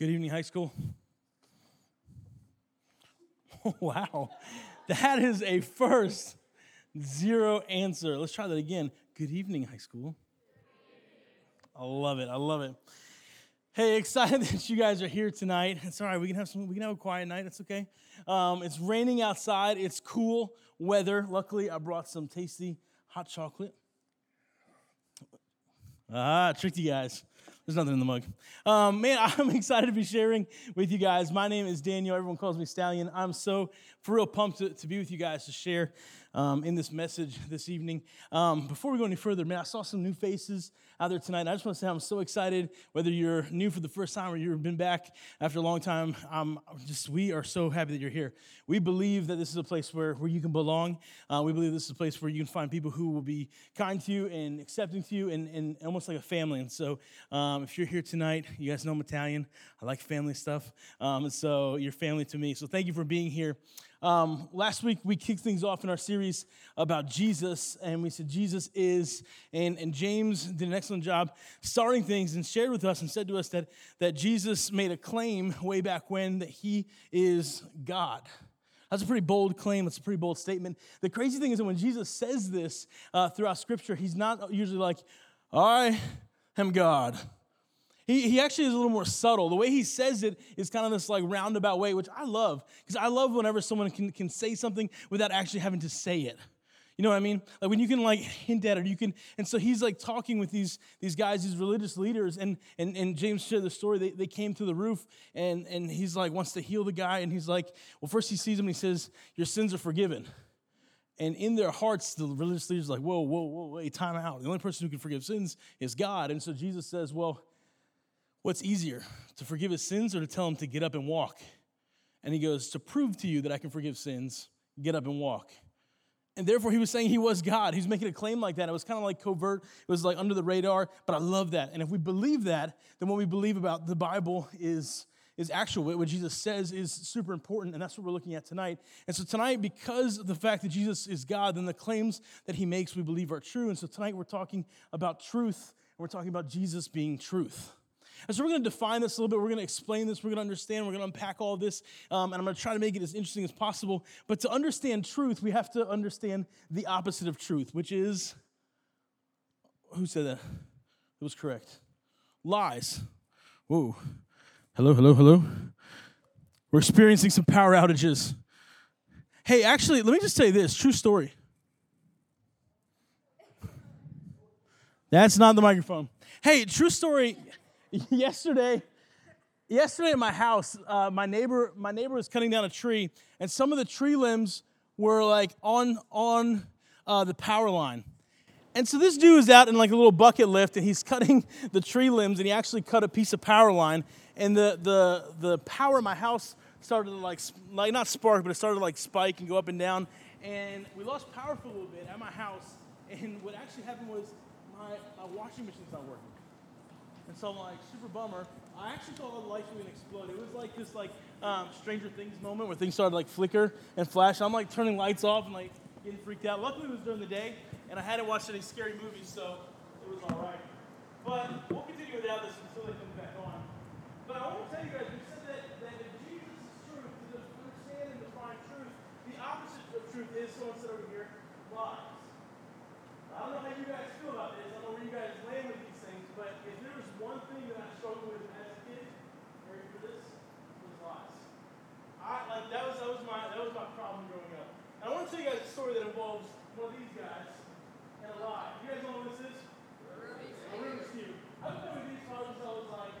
Good evening, high school. wow, that is a first zero answer. Let's try that again. Good evening, high school. I love it. I love it. Hey, excited that you guys are here tonight. It's all right. We can have some. We can have a quiet night. It's okay. Um, it's raining outside. It's cool weather. Luckily, I brought some tasty hot chocolate. Ah, tricked you guys. There's nothing in the mug. Um, man, I'm excited to be sharing with you guys. My name is Daniel. Everyone calls me Stallion. I'm so, for real, pumped to, to be with you guys to share um, in this message this evening. Um, before we go any further, man, I saw some new faces out there tonight. I just want to say I'm so excited, whether you're new for the first time or you've been back after a long time. Um, just we are so happy that you're here. We believe that this is a place where, where you can belong. Uh, we believe this is a place where you can find people who will be kind to you and accepting to you and, and almost like a family. And so um, if you're here tonight, you guys know I'm Italian. I like family stuff. Um, and so you're family to me. So thank you for being here. Um, last week, we kicked things off in our series about Jesus, and we said Jesus is, and, and James did an excellent job starting things and shared with us and said to us that, that Jesus made a claim way back when that he is God. That's a pretty bold claim. That's a pretty bold statement. The crazy thing is that when Jesus says this uh, throughout Scripture, he's not usually like, I am God. He, he actually is a little more subtle. The way he says it is kind of this like roundabout way, which I love because I love whenever someone can, can say something without actually having to say it. You know what I mean? Like when you can like hint at it, you can. And so he's like talking with these these guys, these religious leaders, and and, and James shared the story. They, they came to the roof, and and he's like wants to heal the guy, and he's like, well, first he sees him, and he says, your sins are forgiven. And in their hearts, the religious leaders are like, whoa, whoa, whoa, wait, time out. The only person who can forgive sins is God. And so Jesus says, well, What's easier, to forgive his sins or to tell him to get up and walk? And he goes, To prove to you that I can forgive sins, get up and walk. And therefore, he was saying he was God. He's making a claim like that. It was kind of like covert, it was like under the radar, but I love that. And if we believe that, then what we believe about the Bible is, is actual. What Jesus says is super important, and that's what we're looking at tonight. And so, tonight, because of the fact that Jesus is God, then the claims that he makes we believe are true. And so, tonight, we're talking about truth, and we're talking about Jesus being truth. And so we're going to define this a little bit. We're going to explain this. We're going to understand. We're going to unpack all this. Um, and I'm going to try to make it as interesting as possible. But to understand truth, we have to understand the opposite of truth, which is who said that? It was correct. Lies. Whoa. Hello, hello, hello. We're experiencing some power outages. Hey, actually, let me just say this true story. That's not the microphone. Hey, true story. yesterday, yesterday at my house, uh, my neighbor, my neighbor was cutting down a tree, and some of the tree limbs were like on on uh, the power line. And so this dude is out in like a little bucket lift, and he's cutting the tree limbs, and he actually cut a piece of power line, and the the the power in my house started to like like not spark, but it started to like spike and go up and down, and we lost power for a little bit at my house. And what actually happened was my, my washing machine's not working. And so I'm like, super bummer. I actually saw the lights even explode. It was like this like um, Stranger Things moment where things started like flicker and flash. I'm like turning lights off and like getting freaked out. Luckily it was during the day and I hadn't watched any scary movies, so it was all right. But we'll continue without this until they come back on. But I want to tell you guys, we said that, that if Jesus is truth, to understand and define truth, the opposite of truth is someone said over here, lies. I don't know how you guys feel about this. I don't know where you guys land with these things, but if there was one thing that I struggled with as a kid, ready for this, was lies. I like that was that was my that was my problem growing up. And I want to tell you guys a story that involves one of these guys and a lie. You guys know what this is? A Rubik's Cube. I've been with these cars since I was like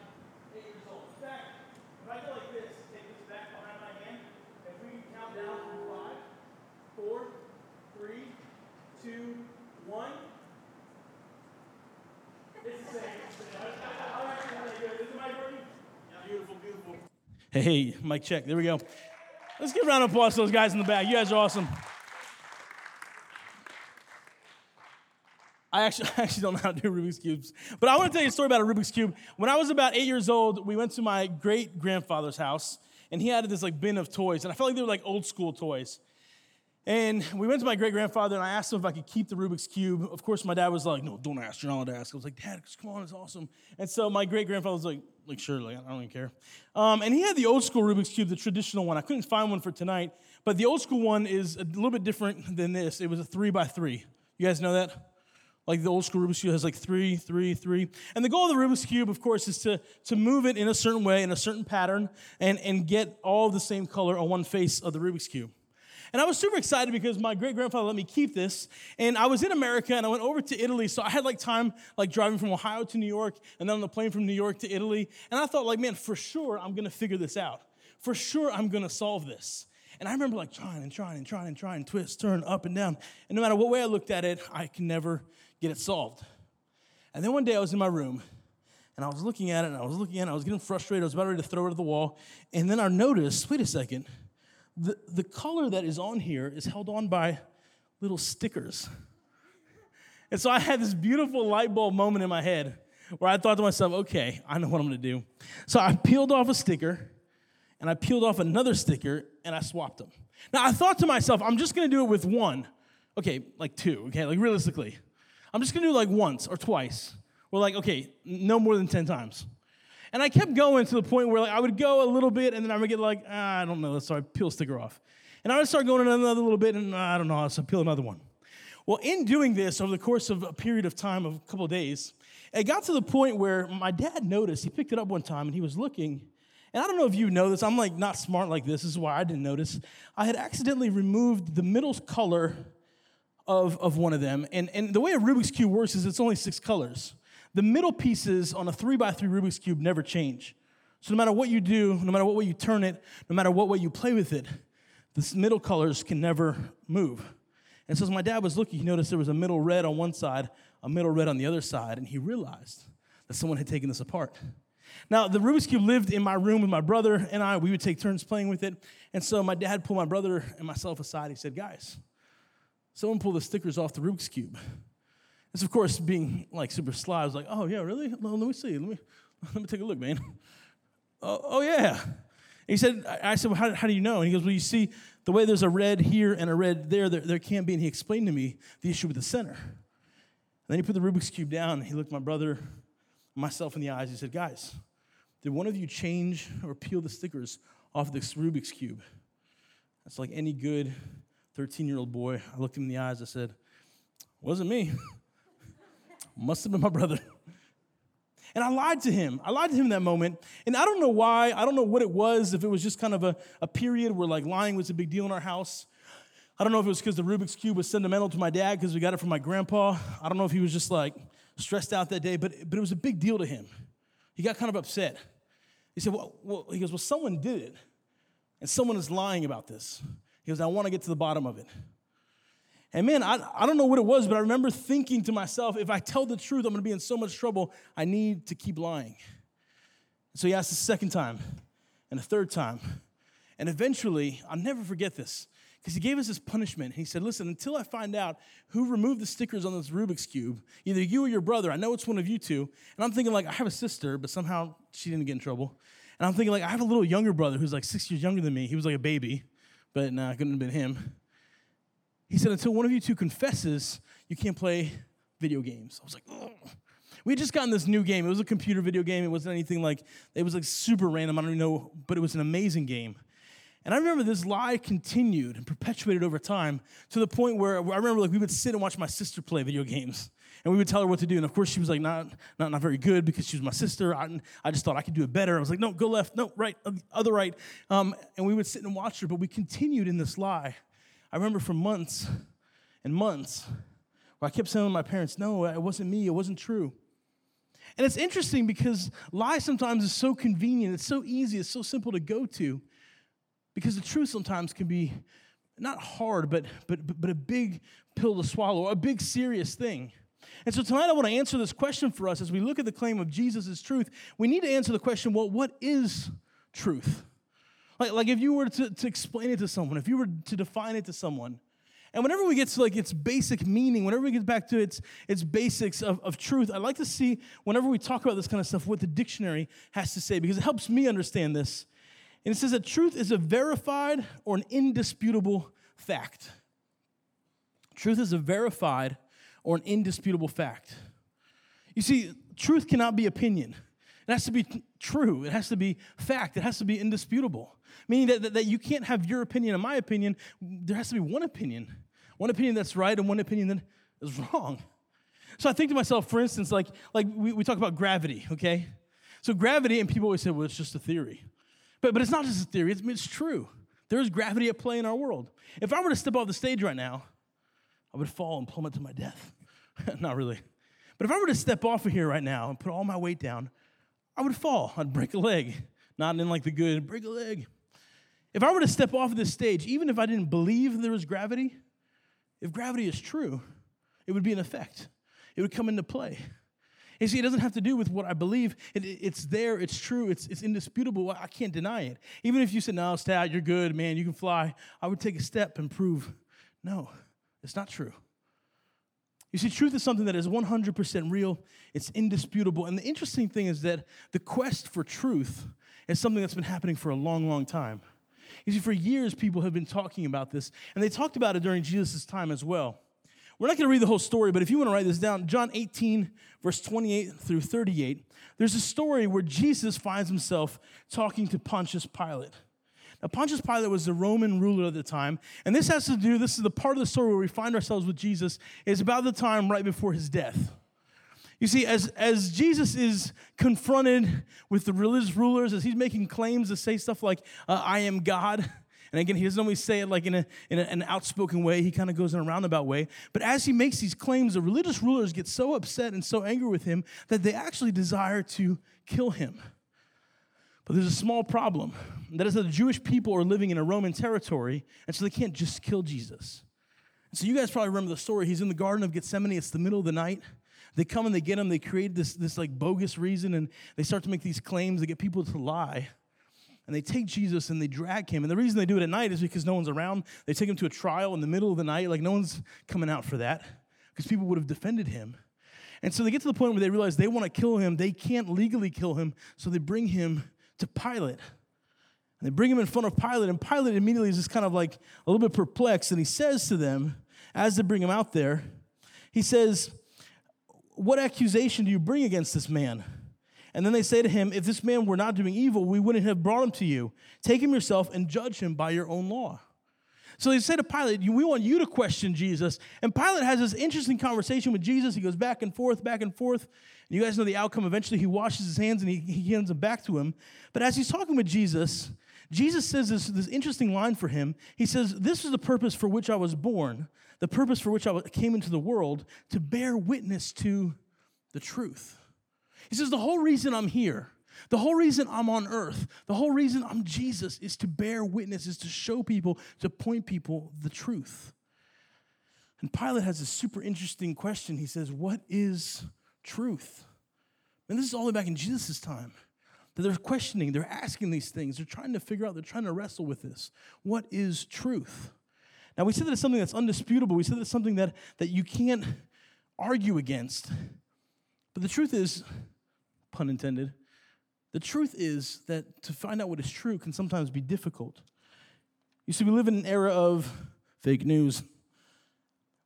eight years old. In fact, if I go like this, take this back behind my hand, if we can count down from five, four, three, two, one. Beautiful, beautiful. Hey, mic check. There we go. Let's give a round of applause to those guys in the back. You guys are awesome. I actually, I actually don't know how to do Rubik's Cubes. But I want to tell you a story about a Rubik's Cube. When I was about eight years old, we went to my great grandfather's house, and he had this like bin of toys, and I felt like they were like old school toys. And we went to my great grandfather and I asked him if I could keep the Rubik's Cube. Of course, my dad was like, No, don't ask. You're not allowed to ask. I was like, Dad, come on, it's awesome. And so my great grandfather was like, like sure, like I don't even care. Um, and he had the old school Rubik's cube, the traditional one. I couldn't find one for tonight, but the old school one is a little bit different than this. It was a three by three. You guys know that? Like the old school Rubik's Cube has like three, three, three. And the goal of the Rubik's Cube, of course, is to, to move it in a certain way, in a certain pattern, and, and get all the same color on one face of the Rubik's Cube. And I was super excited because my great grandfather let me keep this. And I was in America and I went over to Italy. So I had like time like driving from Ohio to New York and then on the plane from New York to Italy. And I thought, like, man, for sure I'm gonna figure this out. For sure I'm gonna solve this. And I remember like trying and trying and trying and trying, twist, turn, up and down. And no matter what way I looked at it, I can never get it solved. And then one day I was in my room and I was looking at it and I was looking at it, I was getting frustrated, I was about ready to throw it at the wall. And then I noticed, wait a second, the, the color that is on here is held on by little stickers. And so I had this beautiful light bulb moment in my head where I thought to myself, okay, I know what I'm gonna do. So I peeled off a sticker and I peeled off another sticker and I swapped them. Now I thought to myself, I'm just gonna do it with one. Okay, like two, okay, like realistically. I'm just gonna do like once or twice. We're like, okay, no more than 10 times. And I kept going to the point where like I would go a little bit and then I would get like, ah, I don't know, so I peel sticker off. And I would start going another little bit and ah, I don't know, so I peel another one. Well, in doing this over the course of a period of time of a couple of days, it got to the point where my dad noticed, he picked it up one time and he was looking and I don't know if you know this, I'm like not smart like this. This is why I didn't notice. I had accidentally removed the middle color of, of one of them. And, and the way a Rubik's Cube works is it's only six colors. The middle pieces on a three by three Rubik's Cube never change. So no matter what you do, no matter what way you turn it, no matter what way you play with it, the middle colors can never move. And so as my dad was looking, he noticed there was a middle red on one side, a middle red on the other side, and he realized that someone had taken this apart. Now, the Rubik's Cube lived in my room with my brother and I. We would take turns playing with it. And so my dad pulled my brother and myself aside. He said, Guys, someone pulled the stickers off the Rubik's Cube. This, of course, being like super sly, I was like, Oh, yeah, really? Well, let me see. Let me, let me take a look, man. oh, oh, yeah. And he said, I said, well, how, how do you know? And he goes, Well, you see, the way there's a red here and a red there, there, there can't be. And he explained to me the issue with the center. And then he put the Rubik's Cube down. He looked my brother, myself in the eyes. He said, Guys, did one of you change or peel the stickers off this Rubik's Cube? That's like any good 13 year old boy. I looked him in the eyes. I said, Wasn't me. Must have been my brother. And I lied to him. I lied to him in that moment. And I don't know why. I don't know what it was, if it was just kind of a, a period where like lying was a big deal in our house. I don't know if it was because the Rubik's Cube was sentimental to my dad because we got it from my grandpa. I don't know if he was just like stressed out that day, but, but it was a big deal to him. He got kind of upset. He said, well, well, he goes, well, someone did it, and someone is lying about this. He goes, I want to get to the bottom of it. And man, I, I don't know what it was, but I remember thinking to myself, if I tell the truth, I'm to be in so much trouble. I need to keep lying. So he asked a second time and a third time. And eventually, I'll never forget this because he gave us this punishment. He said, Listen, until I find out who removed the stickers on this Rubik's Cube, either you or your brother, I know it's one of you two. And I'm thinking, like, I have a sister, but somehow she didn't get in trouble. And I'm thinking, like, I have a little younger brother who's like six years younger than me. He was like a baby, but nah, it couldn't have been him. He said, Until one of you two confesses, you can't play video games. I was like, oh. We had just gotten this new game. It was a computer video game. It wasn't anything like, it was like super random. I don't even know, but it was an amazing game. And I remember this lie continued and perpetuated over time to the point where I remember like we would sit and watch my sister play video games. And we would tell her what to do. And of course, she was like, not, not, not very good because she was my sister. I, I just thought I could do it better. I was like, no, go left, no, right, other right. Um, and we would sit and watch her, but we continued in this lie. I remember for months and months where I kept telling my parents, no, it wasn't me, it wasn't true. And it's interesting because lie sometimes is so convenient, it's so easy, it's so simple to go to. Because the truth sometimes can be not hard, but, but, but a big pill to swallow, a big serious thing. And so tonight I want to answer this question for us as we look at the claim of Jesus truth. We need to answer the question well, what is truth? Like, like if you were to, to explain it to someone, if you were to define it to someone, and whenever we get to like its basic meaning, whenever we get back to its, its basics of, of truth, I like to see whenever we talk about this kind of stuff what the dictionary has to say because it helps me understand this and it says that truth is a verified or an indisputable fact. Truth is a verified or an indisputable fact. You see, truth cannot be opinion. It has to be true. It has to be fact. It has to be indisputable. Meaning that, that, that you can't have your opinion and my opinion. There has to be one opinion. One opinion that's right and one opinion that is wrong. So I think to myself, for instance, like, like we, we talk about gravity, okay? So gravity, and people always say, well, it's just a theory. But, but it's not just a theory, it's, it's true. There is gravity at play in our world. If I were to step off the stage right now, I would fall and plummet to my death. not really. But if I were to step off of here right now and put all my weight down, I would fall. I'd break a leg. Not in like the good, break a leg. If I were to step off of this stage, even if I didn't believe there was gravity, if gravity is true, it would be an effect. It would come into play. You see, it doesn't have to do with what I believe. It, it's there, it's true, it's, it's indisputable. I can't deny it. Even if you said, no, Stat, you're good, man, you can fly, I would take a step and prove, no, it's not true. You see, truth is something that is 100% real, it's indisputable. And the interesting thing is that the quest for truth is something that's been happening for a long, long time. You see, for years, people have been talking about this, and they talked about it during Jesus' time as well. We're not going to read the whole story, but if you want to write this down, John 18, verse 28 through 38, there's a story where Jesus finds himself talking to Pontius Pilate. Now, Pontius Pilate was the Roman ruler at the time, and this has to do, this is the part of the story where we find ourselves with Jesus, is about the time right before his death. You see, as, as Jesus is confronted with the religious rulers, as he's making claims to say stuff like, uh, I am God, and again, he doesn't always say it like in, a, in a, an outspoken way. He kind of goes in a roundabout way. But as he makes these claims, the religious rulers get so upset and so angry with him that they actually desire to kill him. But there's a small problem. That is that the Jewish people are living in a Roman territory, and so they can't just kill Jesus. So you guys probably remember the story. He's in the Garden of Gethsemane. It's the middle of the night. They come and they get him. They create this, this like bogus reason, and they start to make these claims. They get people to lie and they take Jesus and they drag him. And the reason they do it at night is because no one's around. They take him to a trial in the middle of the night, like no one's coming out for that because people would have defended him. And so they get to the point where they realize they want to kill him. They can't legally kill him, so they bring him to Pilate. And they bring him in front of Pilate, and Pilate immediately is just kind of like a little bit perplexed, and he says to them, as they bring him out there, he says, What accusation do you bring against this man? And then they say to him, If this man were not doing evil, we wouldn't have brought him to you. Take him yourself and judge him by your own law. So they say to Pilate, We want you to question Jesus. And Pilate has this interesting conversation with Jesus. He goes back and forth, back and forth. And you guys know the outcome. Eventually, he washes his hands and he, he hands them back to him. But as he's talking with Jesus, Jesus says this, this interesting line for him. He says, This is the purpose for which I was born, the purpose for which I came into the world, to bear witness to the truth. He says, The whole reason I'm here, the whole reason I'm on earth, the whole reason I'm Jesus is to bear witness, is to show people, to point people the truth. And Pilate has a super interesting question. He says, What is truth? And this is all the way back in Jesus' time. That they're questioning, they're asking these things, they're trying to figure out, they're trying to wrestle with this. What is truth? Now, we said that it's something that's undisputable. We said that it's something that, that you can't argue against. But the truth is, pun intended. The truth is that to find out what is true can sometimes be difficult. You see, we live in an era of fake news.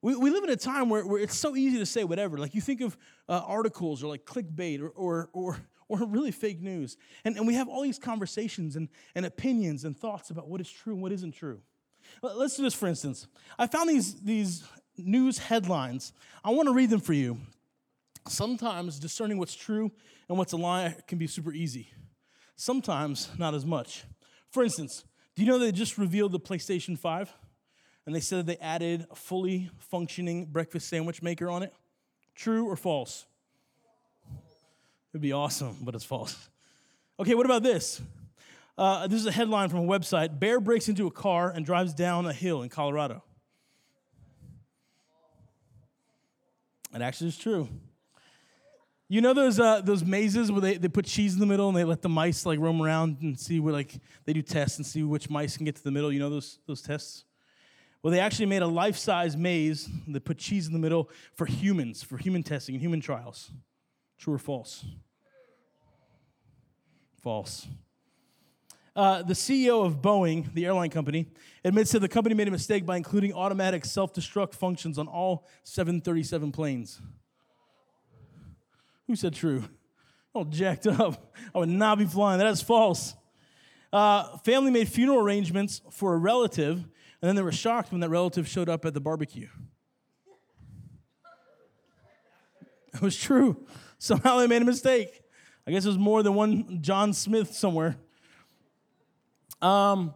We, we live in a time where, where it's so easy to say whatever. Like you think of uh, articles or like clickbait or, or, or, or really fake news. And, and we have all these conversations and, and opinions and thoughts about what is true and what isn't true. Let's do this for instance. I found these, these news headlines. I want to read them for you Sometimes discerning what's true and what's a lie can be super easy. Sometimes not as much. For instance, do you know they just revealed the PlayStation 5? And they said they added a fully functioning breakfast sandwich maker on it? True or false? It'd be awesome, but it's false. Okay, what about this? Uh, this is a headline from a website Bear breaks into a car and drives down a hill in Colorado. It actually is true. You know those uh, those mazes where they, they put cheese in the middle and they let the mice like roam around and see where like they do tests and see which mice can get to the middle. You know those those tests. Well, they actually made a life size maze. They put cheese in the middle for humans, for human testing and human trials. True or false? False. Uh, the CEO of Boeing, the airline company, admits that the company made a mistake by including automatic self destruct functions on all 737 planes. Who said true? all jacked up. I would not be flying. That is false. Uh, family made funeral arrangements for a relative, and then they were shocked when that relative showed up at the barbecue. It was true. Somehow they made a mistake. I guess it was more than one John Smith somewhere. Um,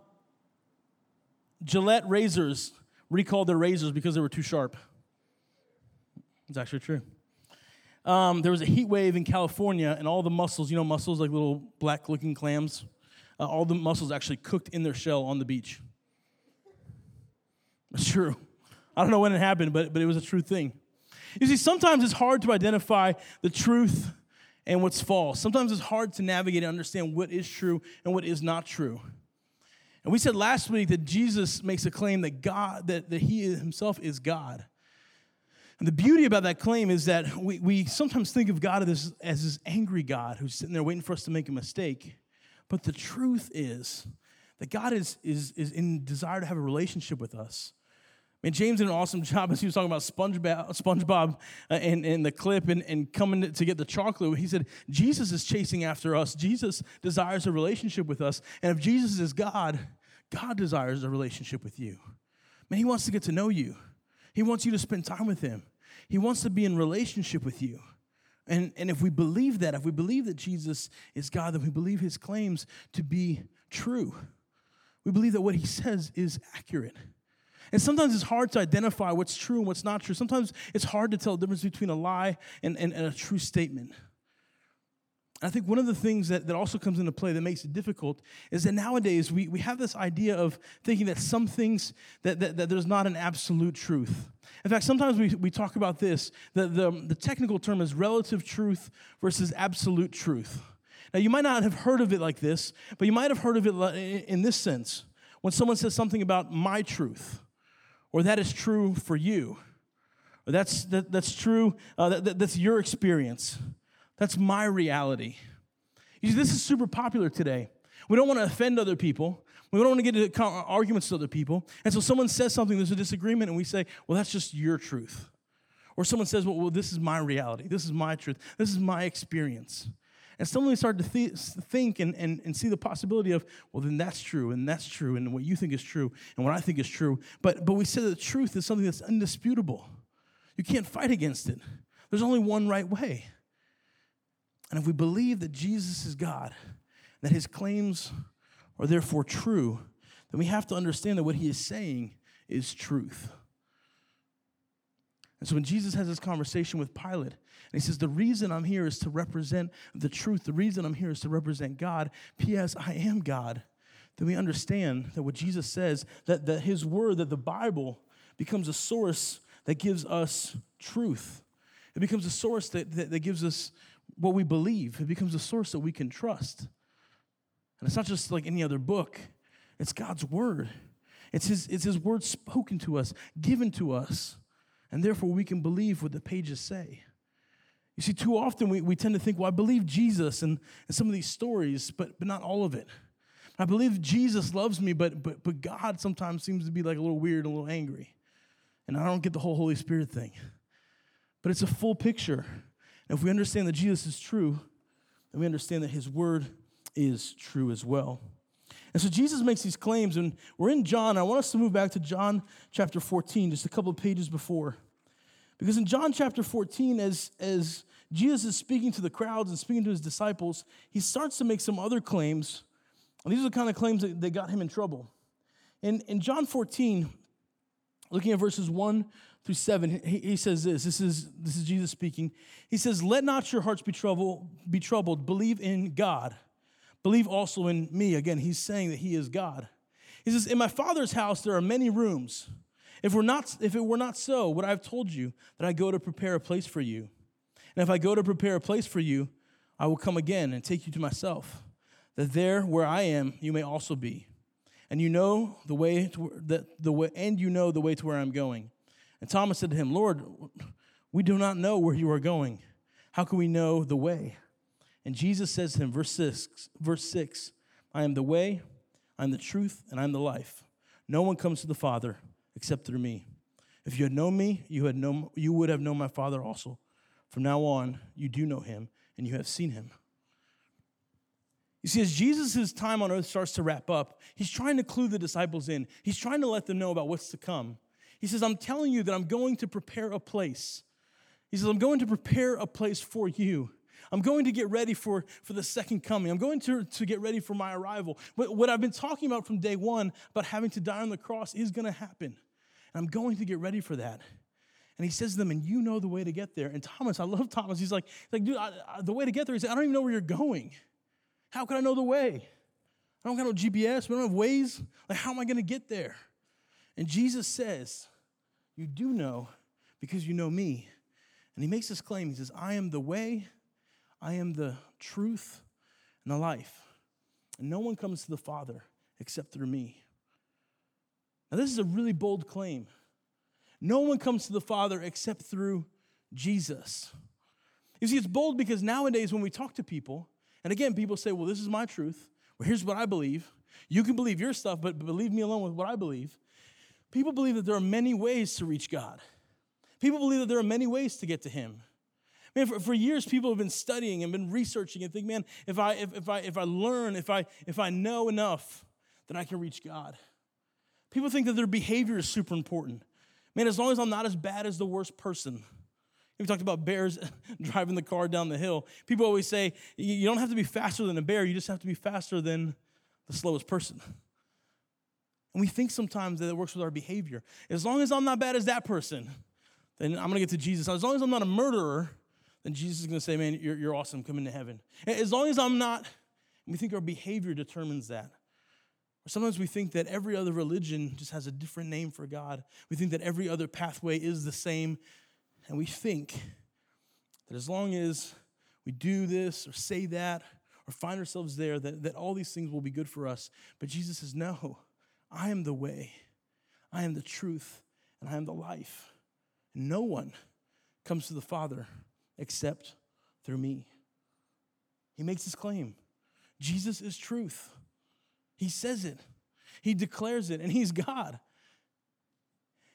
Gillette razors recalled their razors because they were too sharp. It's actually true. Um, there was a heat wave in California, and all the mussels, you know, mussels like little black looking clams, uh, all the mussels actually cooked in their shell on the beach. It's true. I don't know when it happened, but, but it was a true thing. You see, sometimes it's hard to identify the truth and what's false. Sometimes it's hard to navigate and understand what is true and what is not true. And we said last week that Jesus makes a claim that God, that, that he himself is God. And the beauty about that claim is that we, we sometimes think of God as, as this angry God who's sitting there waiting for us to make a mistake. But the truth is that God is, is, is in desire to have a relationship with us. Man, James did an awesome job as he was talking about SpongeBob, SpongeBob uh, and, and the clip and, and coming to get the chocolate. He said, Jesus is chasing after us. Jesus desires a relationship with us. And if Jesus is God, God desires a relationship with you. Man, he wants to get to know you. He wants you to spend time with him. He wants to be in relationship with you. And, and if we believe that, if we believe that Jesus is God, then we believe his claims to be true. We believe that what he says is accurate. And sometimes it's hard to identify what's true and what's not true. Sometimes it's hard to tell the difference between a lie and, and, and a true statement. I think one of the things that, that also comes into play that makes it difficult is that nowadays we, we have this idea of thinking that some things, that, that, that there's not an absolute truth. In fact, sometimes we, we talk about this, the, the, the technical term is relative truth versus absolute truth. Now, you might not have heard of it like this, but you might have heard of it in this sense. When someone says something about my truth, or that is true for you, or that's, that, that's true, uh, that, that, that's your experience. That's my reality. You see, this is super popular today. We don't want to offend other people. We don't want to get into arguments with other people. And so someone says something, there's a disagreement, and we say, well, that's just your truth. Or someone says, well, well this is my reality. This is my truth. This is my experience. And suddenly we start to th- think and, and, and see the possibility of, well, then that's true, and that's true, and what you think is true, and what I think is true. But, but we say that truth is something that's undisputable. You can't fight against it. There's only one right way. And if we believe that Jesus is God, that his claims are therefore true, then we have to understand that what he is saying is truth. And so when Jesus has this conversation with Pilate, and he says, The reason I'm here is to represent the truth, the reason I'm here is to represent God. P.S., I am God. Then we understand that what Jesus says, that, that his word, that the Bible becomes a source that gives us truth. It becomes a source that, that, that gives us what we believe. It becomes a source that we can trust. And it's not just like any other book, it's God's word. It's his, it's his word spoken to us, given to us, and therefore we can believe what the pages say. You see, too often we, we tend to think, well, I believe Jesus and, and some of these stories, but, but not all of it. I believe Jesus loves me, but, but, but God sometimes seems to be like a little weird, a little angry. And I don't get the whole Holy Spirit thing. But it's a full picture. And if we understand that Jesus is true, then we understand that his word is true as well. And so Jesus makes these claims, and we're in John. I want us to move back to John chapter 14, just a couple of pages before. Because in John chapter 14, as, as Jesus is speaking to the crowds and speaking to his disciples, he starts to make some other claims. And these are the kind of claims that, that got him in trouble. In, in John 14, looking at verses 1 through 7, he, he says this. This is, this is Jesus speaking. He says, Let not your hearts be, trouble, be troubled. Believe in God. Believe also in me. Again, he's saying that he is God. He says, In my Father's house there are many rooms. If, we're not, if it were not so, would I have told you that I go to prepare a place for you? And if I go to prepare a place for you, I will come again and take you to myself, that there where I am, you may also be. And you know the way to, that the way, and you know the way to where I'm going. And Thomas said to him, Lord, we do not know where you are going. How can we know the way? And Jesus says to him, verse 6, verse 6 I am the way, I'm the truth, and I'm the life. No one comes to the Father except through me. If you had known me, you, had known, you would have known my Father also. From now on, you do know him, and you have seen him. You see, as Jesus' time on earth starts to wrap up, he's trying to clue the disciples in. He's trying to let them know about what's to come. He says, I'm telling you that I'm going to prepare a place. He says, I'm going to prepare a place for you. I'm going to get ready for, for the second coming. I'm going to, to get ready for my arrival. What, what I've been talking about from day one about having to die on the cross is going to happen. And I'm going to get ready for that. And he says to them, and you know the way to get there. And Thomas, I love Thomas. He's like, he's like dude, I, I, the way to get there is I don't even know where you're going. How can I know the way? I don't got no GPS. We don't have Waze. Like, how am I going to get there? And Jesus says, You do know because you know me. And he makes this claim. He says, I am the way, I am the truth, and the life. And no one comes to the Father except through me. Now, this is a really bold claim. No one comes to the Father except through Jesus. You see, it's bold because nowadays when we talk to people, and again, people say, well, this is my truth. Well, here's what I believe. You can believe your stuff, but believe me alone with what I believe. People believe that there are many ways to reach God. People believe that there are many ways to get to Him. Man, for, for years, people have been studying and been researching and think, man, if I, if, if, I, if I learn, if I, if I know enough, then I can reach God. People think that their behavior is super important. Man, as long as I'm not as bad as the worst person. We talked about bears driving the car down the hill. People always say, you don't have to be faster than a bear, you just have to be faster than the slowest person. And we think sometimes that it works with our behavior. As long as I'm not bad as that person, then I'm gonna get to Jesus. As long as I'm not a murderer, then Jesus is gonna say, Man, you're, you're awesome, come into heaven. As long as I'm not, we think our behavior determines that. Or sometimes we think that every other religion just has a different name for God. We think that every other pathway is the same. And we think that as long as we do this or say that or find ourselves there, that, that all these things will be good for us. But Jesus says, No, I am the way, I am the truth, and I am the life. No one comes to the Father except through me. He makes this claim Jesus is truth. He says it, he declares it, and he's God.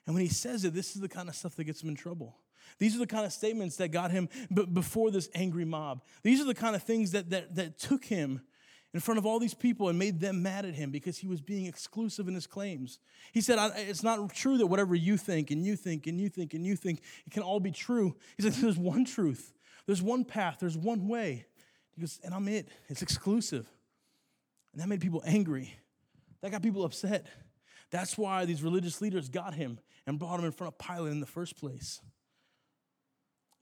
And when he says it, this is the kind of stuff that gets him in trouble. These are the kind of statements that got him b- before this angry mob. These are the kind of things that, that, that took him in front of all these people and made them mad at him because he was being exclusive in his claims. He said, It's not true that whatever you think and you think and you think and you think, it can all be true. He said, There's one truth, there's one path, there's one way. He goes, And I'm it, it's exclusive. And that made people angry. That got people upset. That's why these religious leaders got him and brought him in front of Pilate in the first place.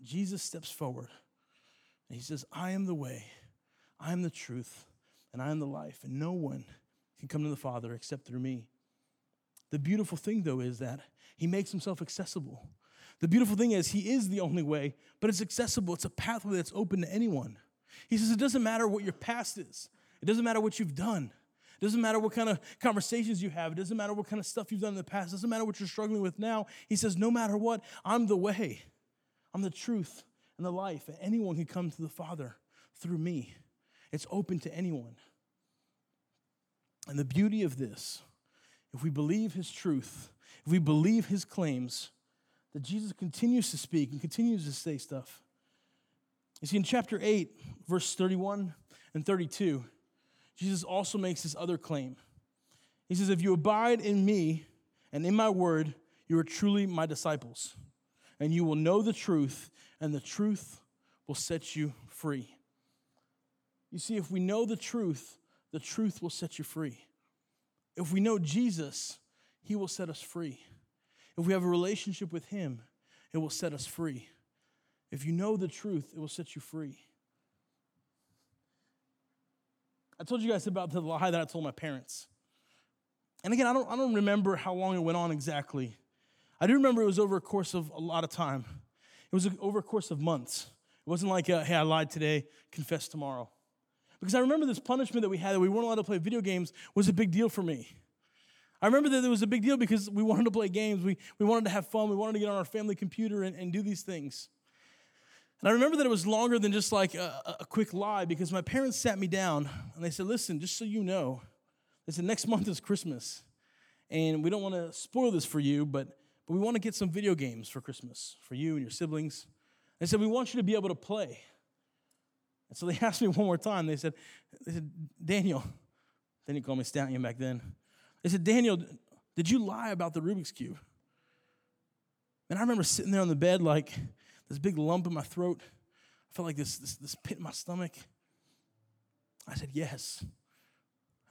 Jesus steps forward and he says, I am the way, I am the truth, and I am the life, and no one can come to the Father except through me. The beautiful thing, though, is that he makes himself accessible. The beautiful thing is, he is the only way, but it's accessible. It's a pathway that's open to anyone. He says, It doesn't matter what your past is, it doesn't matter what you've done. It doesn't matter what kind of conversations you have. It doesn't matter what kind of stuff you've done in the past. It doesn't matter what you're struggling with now. He says, No matter what, I'm the way, I'm the truth, and the life. And anyone can come to the Father through me. It's open to anyone. And the beauty of this, if we believe his truth, if we believe his claims, that Jesus continues to speak and continues to say stuff. You see, in chapter 8, verse 31 and 32, Jesus also makes this other claim. He says, If you abide in me and in my word, you are truly my disciples, and you will know the truth, and the truth will set you free. You see, if we know the truth, the truth will set you free. If we know Jesus, he will set us free. If we have a relationship with him, it will set us free. If you know the truth, it will set you free. I told you guys about the lie that I told my parents. And again, I don't, I don't remember how long it went on exactly. I do remember it was over a course of a lot of time. It was over a course of months. It wasn't like, uh, hey, I lied today, confess tomorrow. Because I remember this punishment that we had that we weren't allowed to play video games was a big deal for me. I remember that it was a big deal because we wanted to play games, we, we wanted to have fun, we wanted to get on our family computer and, and do these things. And I remember that it was longer than just like a, a, quick lie because my parents sat me down and they said, Listen, just so you know, they said, next month is Christmas. And we don't want to spoil this for you, but, but we want to get some video games for Christmas for you and your siblings. They said, We want you to be able to play. And so they asked me one more time. They said, they said Daniel, then he called me Stallion back then. They said, Daniel, did you lie about the Rubik's Cube? And I remember sitting there on the bed like this big lump in my throat. I felt like this, this, this pit in my stomach. I said, Yes. And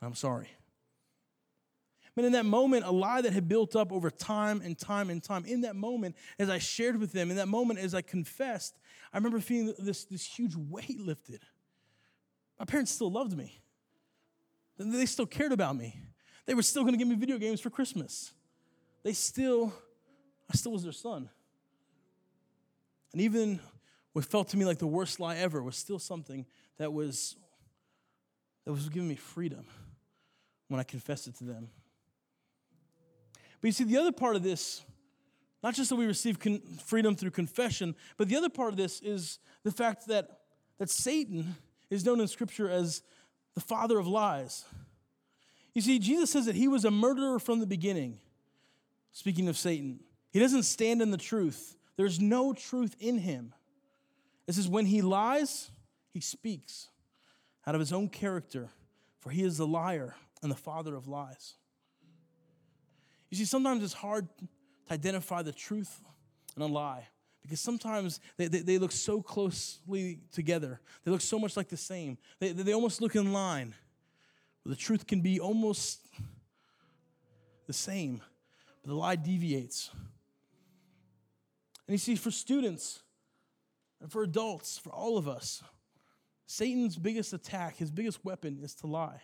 I'm sorry. But in that moment, a lie that had built up over time and time and time, in that moment, as I shared with them, in that moment, as I confessed, I remember feeling this, this huge weight lifted. My parents still loved me, they still cared about me. They were still going to give me video games for Christmas. They still, I still was their son. And even what felt to me like the worst lie ever was still something that was that was giving me freedom when I confessed it to them. But you see, the other part of this, not just that we receive con- freedom through confession, but the other part of this is the fact that, that Satan is known in Scripture as the father of lies. You see, Jesus says that he was a murderer from the beginning. Speaking of Satan, he doesn't stand in the truth, there's no truth in him. It says, when he lies, he speaks out of his own character, for he is the liar and the father of lies. You see, sometimes it's hard to identify the truth and a lie because sometimes they, they, they, look so closely together. They look so much like the same. They, they almost look in line. The truth can be almost the same, but the lie deviates. And you see, for students and for adults, for all of us, Satan's biggest attack, his biggest weapon is to lie.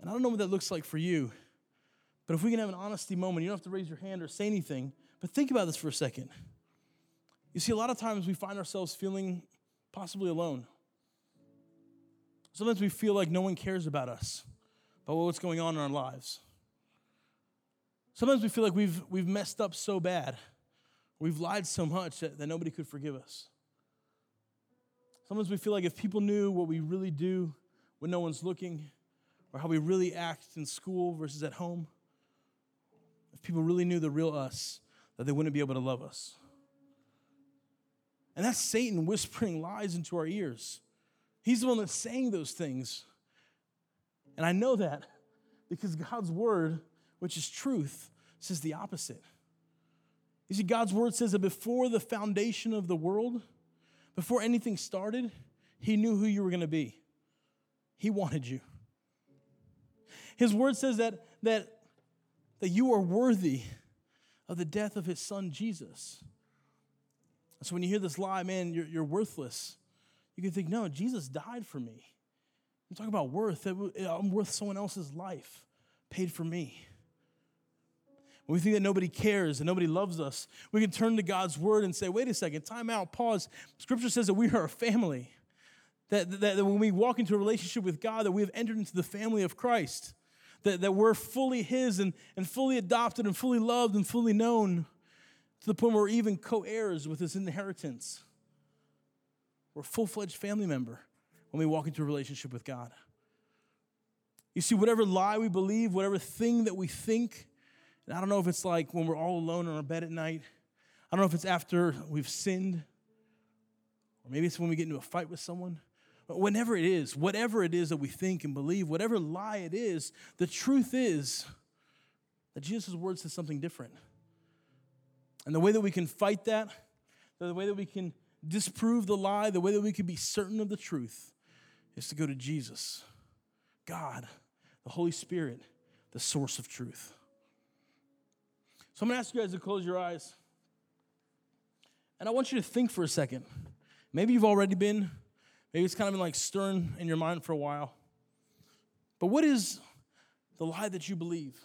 And I don't know what that looks like for you. But if we can have an honesty moment, you don't have to raise your hand or say anything, but think about this for a second. You see, a lot of times we find ourselves feeling possibly alone. Sometimes we feel like no one cares about us, about what's going on in our lives. Sometimes we feel like we've, we've messed up so bad, we've lied so much that, that nobody could forgive us. Sometimes we feel like if people knew what we really do when no one's looking, or how we really act in school versus at home, if people really knew the real us, that they wouldn't be able to love us. And that's Satan whispering lies into our ears. He's the one that's saying those things. And I know that because God's word, which is truth, says the opposite. You see, God's word says that before the foundation of the world, before anything started, He knew who you were going to be. He wanted you. His word says that, that that you are worthy of the death of his son Jesus. So when you hear this lie, man, you're, you're worthless, you can think, no, Jesus died for me. I'm talking about worth. Eh, I'm worth someone else's life, paid for me. When we think that nobody cares and nobody loves us, we can turn to God's word and say, wait a second, time out, pause. Scripture says that we are a family. That, that, that when we walk into a relationship with God, that we have entered into the family of Christ that, that we're fully His and, and fully adopted and fully loved and fully known to the point where we're even co heirs with His inheritance. We're a full fledged family member when we walk into a relationship with God. You see, whatever lie we believe, whatever thing that we think, and I don't know if it's like when we're all alone in our bed at night, I don't know if it's after we've sinned, or maybe it's when we get into a fight with someone. Whenever it is, whatever it is that we think and believe, whatever lie it is, the truth is that Jesus' word says something different. And the way that we can fight that, the way that we can disprove the lie, the way that we can be certain of the truth, is to go to Jesus, God, the Holy Spirit, the source of truth. So I'm to ask you guys to close your eyes. And I want you to think for a second. Maybe you've already been Maybe it's kind of been like stirring in your mind for a while. But what is the lie that you believe?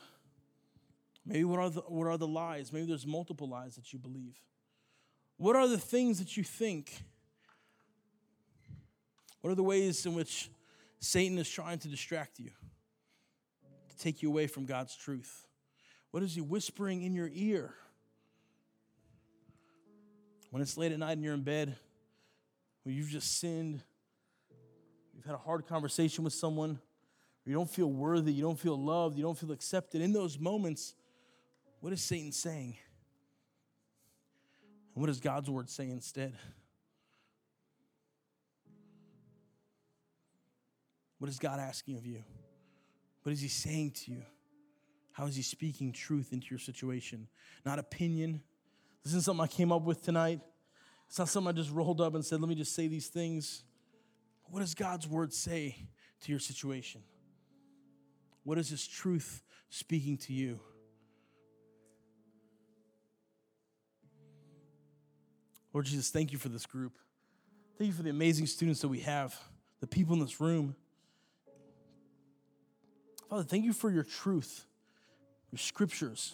Maybe what are the, what are the lies? Maybe there's multiple lies that you believe. What are the things that you think? What are the ways in which Satan is trying to distract you, to take you away from God's truth? What is he whispering in your ear? When it's late at night and you're in bed, when you've just sinned, you've had a hard conversation with someone, you don't feel worthy, you don't feel loved, you don't feel accepted, in those moments, what is Satan saying? And what does God's word say instead? What is God asking of you? What is He saying to you? How is He speaking truth into your situation? Not opinion. This isn't something I came up with tonight. It's not something I just rolled up and said, let me just say these things. What does God's word say to your situation? What is His truth speaking to you? Lord Jesus, thank you for this group. Thank you for the amazing students that we have, the people in this room. Father, thank you for your truth, your scriptures.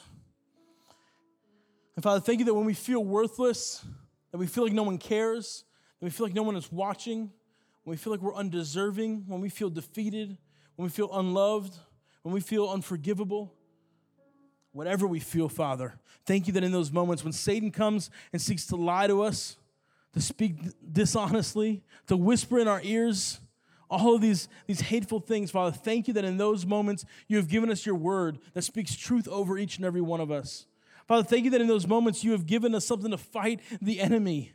And Father, thank you that when we feel worthless, that we feel like no one cares, that we feel like no one is watching, when we feel like we're undeserving, when we feel defeated, when we feel unloved, when we feel unforgivable, whatever we feel, Father, thank you that in those moments when Satan comes and seeks to lie to us, to speak dishonestly, to whisper in our ears, all of these, these hateful things, Father, thank you that in those moments you have given us your word that speaks truth over each and every one of us. Father, thank you that in those moments you have given us something to fight the enemy.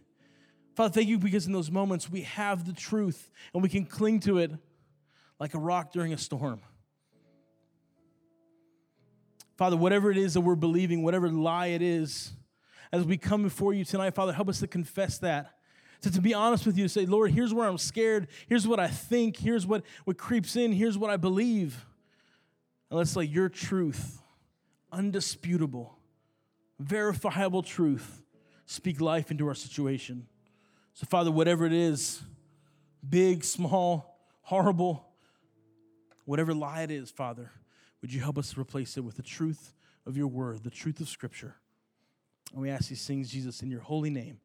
Father, thank you because in those moments we have the truth and we can cling to it like a rock during a storm. Father, whatever it is that we're believing, whatever lie it is, as we come before you tonight, Father, help us to confess that. To, to be honest with you, to say, Lord, here's where I'm scared. Here's what I think. Here's what, what creeps in. Here's what I believe. And let's let your truth, undisputable, verifiable truth, speak life into our situation. So, Father, whatever it is, big, small, horrible, whatever lie it is, Father, would you help us replace it with the truth of your word, the truth of Scripture? And we ask these things, Jesus, in your holy name.